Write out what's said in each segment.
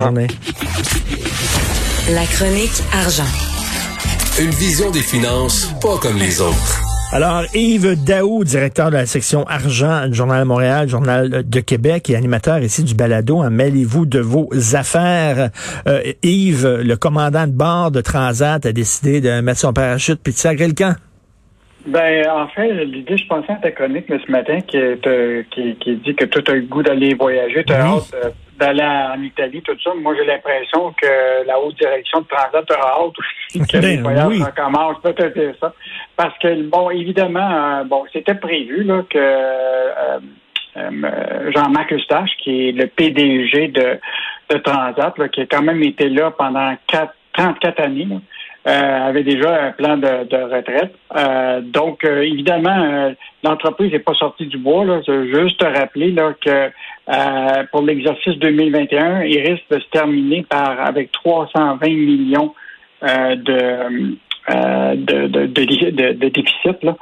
journée. La chronique argent. Une vision des finances pas comme les autres. Alors, Yves Daou, directeur de la section argent du Journal de Montréal, Journal de Québec et animateur ici du balado, hein, mêlez-vous de vos affaires. Euh, Yves, le commandant de bord de Transat, a décidé de mettre son parachute puis de sacrer le camp. Ben, en fait, l'idée, je pensais à ta chronique ce matin qui, qui, qui, dit que tu as le goût d'aller voyager, tu as hâte euh, d'aller en Italie, tout ça. Moi, j'ai l'impression que la haute direction de Transat a hâte aussi que les ben voyages recommencent. Peut-être ça. Parce que, bon, évidemment, euh, bon, c'était prévu là, que euh, Jean-Marc Eustache, qui est le PDG de, de Transat, qui a quand même été là pendant 4, 34 années, euh, avait déjà un plan de, retraite. Euh, donc, euh, évidemment, l'entreprise n'est pas sortie du bois. Là. Juste rappeler là, que pour l'exercice 2021, il risque de se terminer par avec 320 millions de de, de, de, déficit. Là.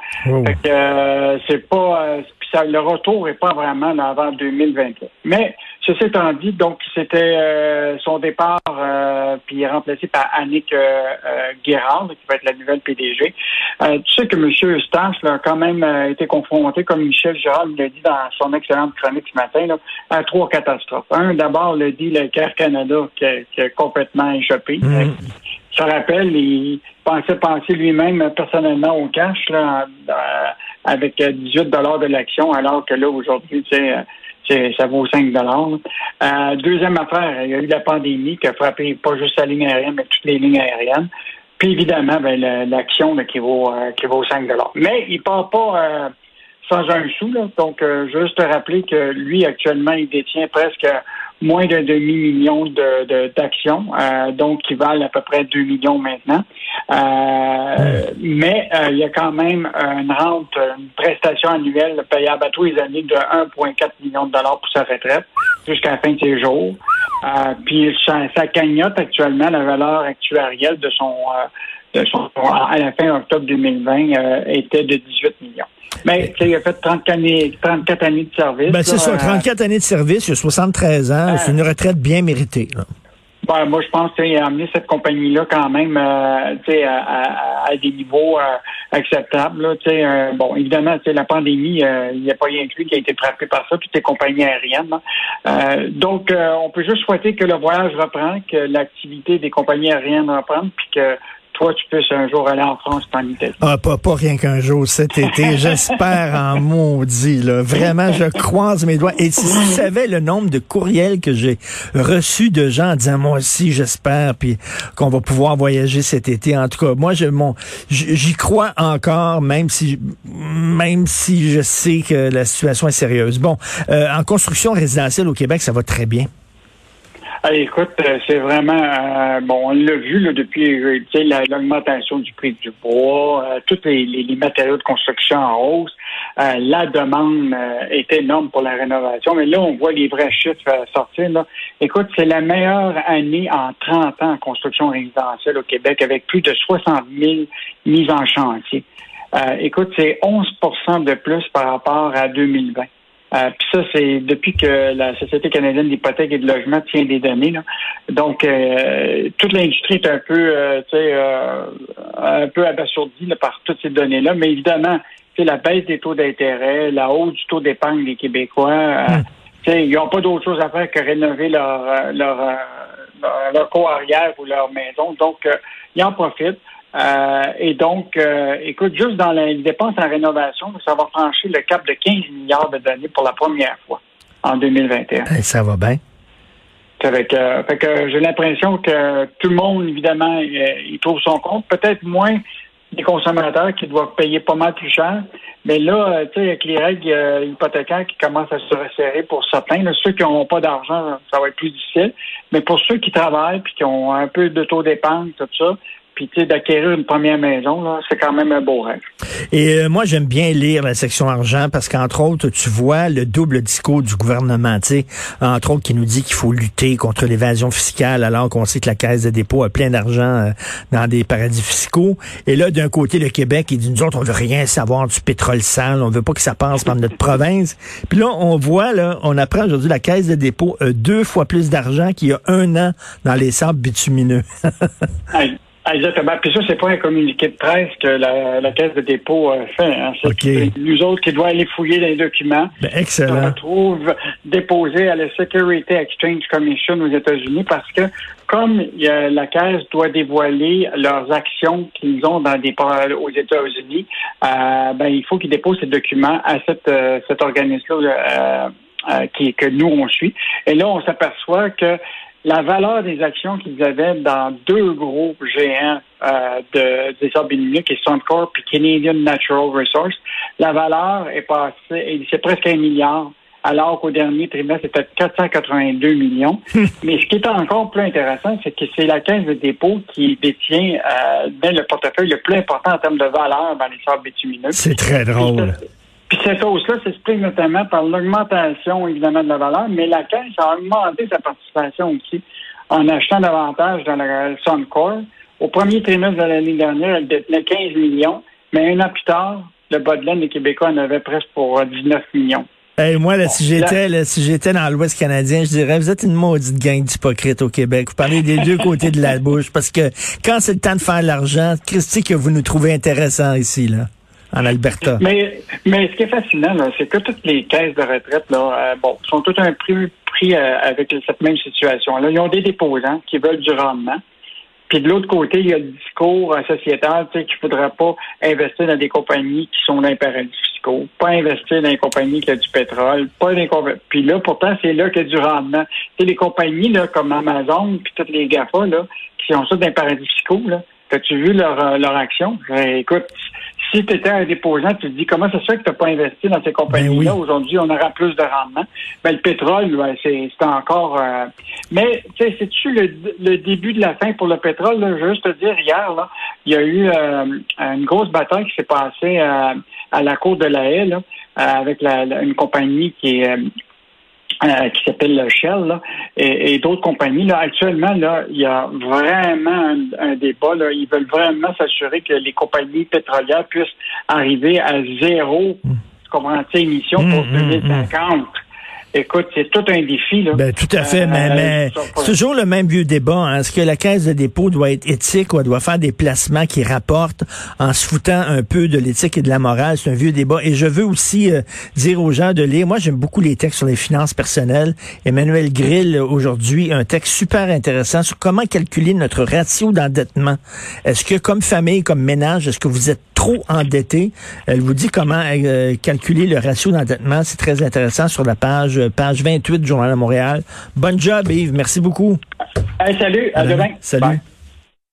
c'est pas ça, le retour n'est pas vraiment avant 2024. Mais Ceci étant dit, donc c'était euh, son départ, euh, puis remplacé par Annick euh, euh Guérard, qui va être la nouvelle PDG. tu sais que M. Eustache a quand même été confronté, comme Michel Gérard l'a dit dans son excellente chronique ce matin, à trois catastrophes. Un, d'abord, le dit le Caire Canada qui a, complètement échappé. Mmh. Je rappelle, il pensait penser lui-même personnellement au cash là, avec 18 dollars de l'action, alors que là, aujourd'hui, tu sais ça vaut 5 dollars. Euh, deuxième affaire, il y a eu la pandémie qui a frappé pas juste la ligne aérienne, mais toutes les lignes aériennes. Puis évidemment, ben, l'action qui vaut euh, qui vaut 5 dollars. Mais il part pas euh, sans un sou. Donc, juste rappeler que lui, actuellement, il détient presque moins d'un demi-million de, d'actions, euh, donc qui valent à peu près 2 millions maintenant. Euh, mais euh, il y a quand même une rente, une prestation annuelle payable à tous les années de 1,4 million de dollars pour sa retraite jusqu'à la fin de ses jours. puis sa, cagnotte actuellement, la valeur actuarielle de son, son à la fin octobre 2020 était de 18 millions. Mais il a fait 30 années, 34 années de service. Ben, c'est ça, 34 années de service, il a 73 ans. c'est une retraite bien méritée. Ben, moi, je pense qu'il a amené cette compagnie-là quand même euh, à, à, des niveaux euh, acceptables. Là, euh, bon, évidemment, la pandémie, il n'y a pas rien que lui qui a été frappé par ça, toutes les compagnies aériennes. donc, on peut juste souhaiter que le voyage reprend, que l'activité des compagnies aériennes reprenne, puis que toi, tu puisses un jour aller en France, pas en Italie. Ah, pas, pas rien qu'un jour cet été. J'espère en maudit, là. Vraiment, je croise mes doigts. Et si tu savais le nombre de courriels que j'ai reçus de gens en disant, moi aussi, j'espère, puis qu'on va pouvoir voyager cet été. En tout cas, moi, je, mon, j'y crois encore, même si, même si je sais que la situation est sérieuse. Bon, euh, en construction résidentielle au Québec, ça va très bien. Écoute, euh, c'est vraiment euh, bon. On l'a vu là, depuis euh, l'augmentation du prix du bois, euh, tous les, matériaux de construction en hausse. la demande est énorme pour la rénovation, mais là, on voit les vrais chiffres sortir. Là. Écoute, c'est la meilleure année en 30 ans en construction résidentielle au Québec, avec plus de 60 000 mises en chantier. écoute, c'est 11% de plus par rapport à 2020. Euh, puis ça, c'est depuis que la Société canadienne d'hypothèque et de logement tient des données. Donc, euh, toute l'industrie est un peu, euh, euh un peu abasourdie par toutes ces données-là. Mais évidemment, c'est la baisse des taux d'intérêt, la hausse du taux d'épargne des Québécois. Hmm. Ils n'ont pas d'autre chose à faire que rénover leur leur, leur, leur co-arrière ou leur maison. Donc, ils en profitent. Euh, et donc, euh, écoute, juste dans les dépenses en rénovation, ça va franchir le cap de 15 milliards de données pour la première fois en 2021. Eh, ça va bien. Avec, euh, fait que j'ai l'impression que tout le monde, évidemment, il, trouve son compte. Peut-être moins des consommateurs qui doivent payer pas mal plus cher. Mais là, tu sais, avec les règles hypothécaires qui commencent à se resserrer pour certains, ceux qui n'ont pas d'argent, ça va être plus difficile. Mais pour ceux qui travaillent puis qui ont un peu de taux d'épargne, tout ça, puis d'acquérir une première maison, là, c'est quand même un beau rêve. Et euh, moi, j'aime bien lire la section argent parce qu'entre autres, tu vois le double discours du gouvernement, tu sais, entre autres, qui nous dit qu'il faut lutter contre l'évasion fiscale alors qu'on sait que la Caisse de dépôt a plein d'argent euh, dans des paradis fiscaux. Et là, d'un côté, le Québec, il dit, nous autres, on veut rien savoir du pétrole sale, on veut pas que ça passe par notre province. Puis là, on voit, là, on apprend aujourd'hui, la Caisse de dépôt a deux fois plus d'argent qu'il y a un an dans les sables bitumineux. Exactement. Puis ça, c'est pas un communiqué de presse que la, Caisse de dépôt a fait. Hein. C'est nous autres qui doivent aller fouiller les documents. Ben, excellent. Se retrouvent déposés à la Security Exchange Commission aux États-Unis parce que comme la Caisse doit dévoiler leurs actions qu'ils ont dans des aux États-Unis, euh, ben il faut qu'ils déposent ces documents à cette, euh, cet organisme-là euh, qui, que nous on suit. Et là, on s'aperçoit que la valeur des actions qu'ils avaient dans deux groupes géants euh, de, des arbres qui sont Suncorp et Canadian Natural Resources, la valeur est passée, c'est presque un milliard, alors qu'au dernier trimestre, c'était 482 millions. Mais ce qui est encore plus intéressant, c'est que c'est la caisse de dépôt qui détient euh, le portefeuille le plus important en termes de valeur dans les sables bitumineux. C'est très drôle. Puis cette hausse-là s'explique notamment par l'augmentation, évidemment, de la valeur, mais la Caisse a augmenté sa participation aussi en achetant davantage dans la Suncore. Au premier trimestre de l'année dernière, elle détenait 15 millions, mais un an plus tard, le bas de laine des Québécois en avait presque pour 19 millions. moi, là, si j'étais, si j'étais dans l'Ouest canadien, je dirais, vous êtes une maudite gang d'hypocrites au Québec. Vous parlez des deux côtés de la bouche, parce que quand c'est le temps de faire l'argent, Christy, que vous nous trouvez intéressant ici, là en Alberta. Mais, ce qui est fascinant, c'est que toutes les caisses de retraite, euh, bon, sont toutes un prix pris euh, avec cette même situation-là. Ils ont des déposants qui veulent du rendement. Puis de l'autre côté, il y a le discours sociétal, tu qu'il ne faudrait pas investir dans des compagnies qui sont dans les paradis fiscaux, pas investir dans des compagnies qui ont du pétrole, pas des Puis là, pourtant, c'est là qu'il y a du rendement. Tu les compagnies là, comme Amazon, puis toutes les GAFA, là, qui sont ça dans les paradis fiscaux, là, As-tu vu leur, euh, leur action? Ben, écoute, si tu étais un déposant, tu te dis comment ça se fait que tu n'as pas investi dans ces compagnies-là? Ben Aujourd'hui, on aura plus de rendement. Ben, le pétrole, ben, c'est encore. Euh, mais, tu sais, c'est-tu le, le, début de la fin pour le pétrole? Là? Je veux juste te dire, hier, là, il y a eu euh, une grosse bataille qui s'est passée à la cour de la haie, là, avec la, une compagnie qui est euh, qui s'appelle Shell là, et, d'autres compagnies. Là, actuellement, là, il y a vraiment un, débat. Là. Ils veulent vraiment s'assurer que les compagnies pétrolières puissent arriver à zéro mmh. émissions pour 2050. Écoute, c'est tout un défi. Là. Ben, tout à fait, mais, euh, mais c'est toujours le même vieux débat. Hein. Est-ce que la caisse de dépôt doit être éthique ou elle doit faire des placements qui rapportent en se foutant un peu de l'éthique et de la morale? C'est un vieux débat. Et je veux aussi euh, dire aux gens de lire. Moi, j'aime beaucoup les textes sur les finances personnelles. Emmanuel Grill, aujourd'hui, un texte super intéressant sur comment calculer notre ratio d'endettement. Est-ce que comme famille, comme ménage, est-ce que vous êtes trop endetté? Elle vous dit comment euh, calculer le ratio d'endettement. C'est très intéressant sur la page page 28 du Journal de Montréal. Bonne job, Yves. Merci beaucoup. salut. À, demain. Salut.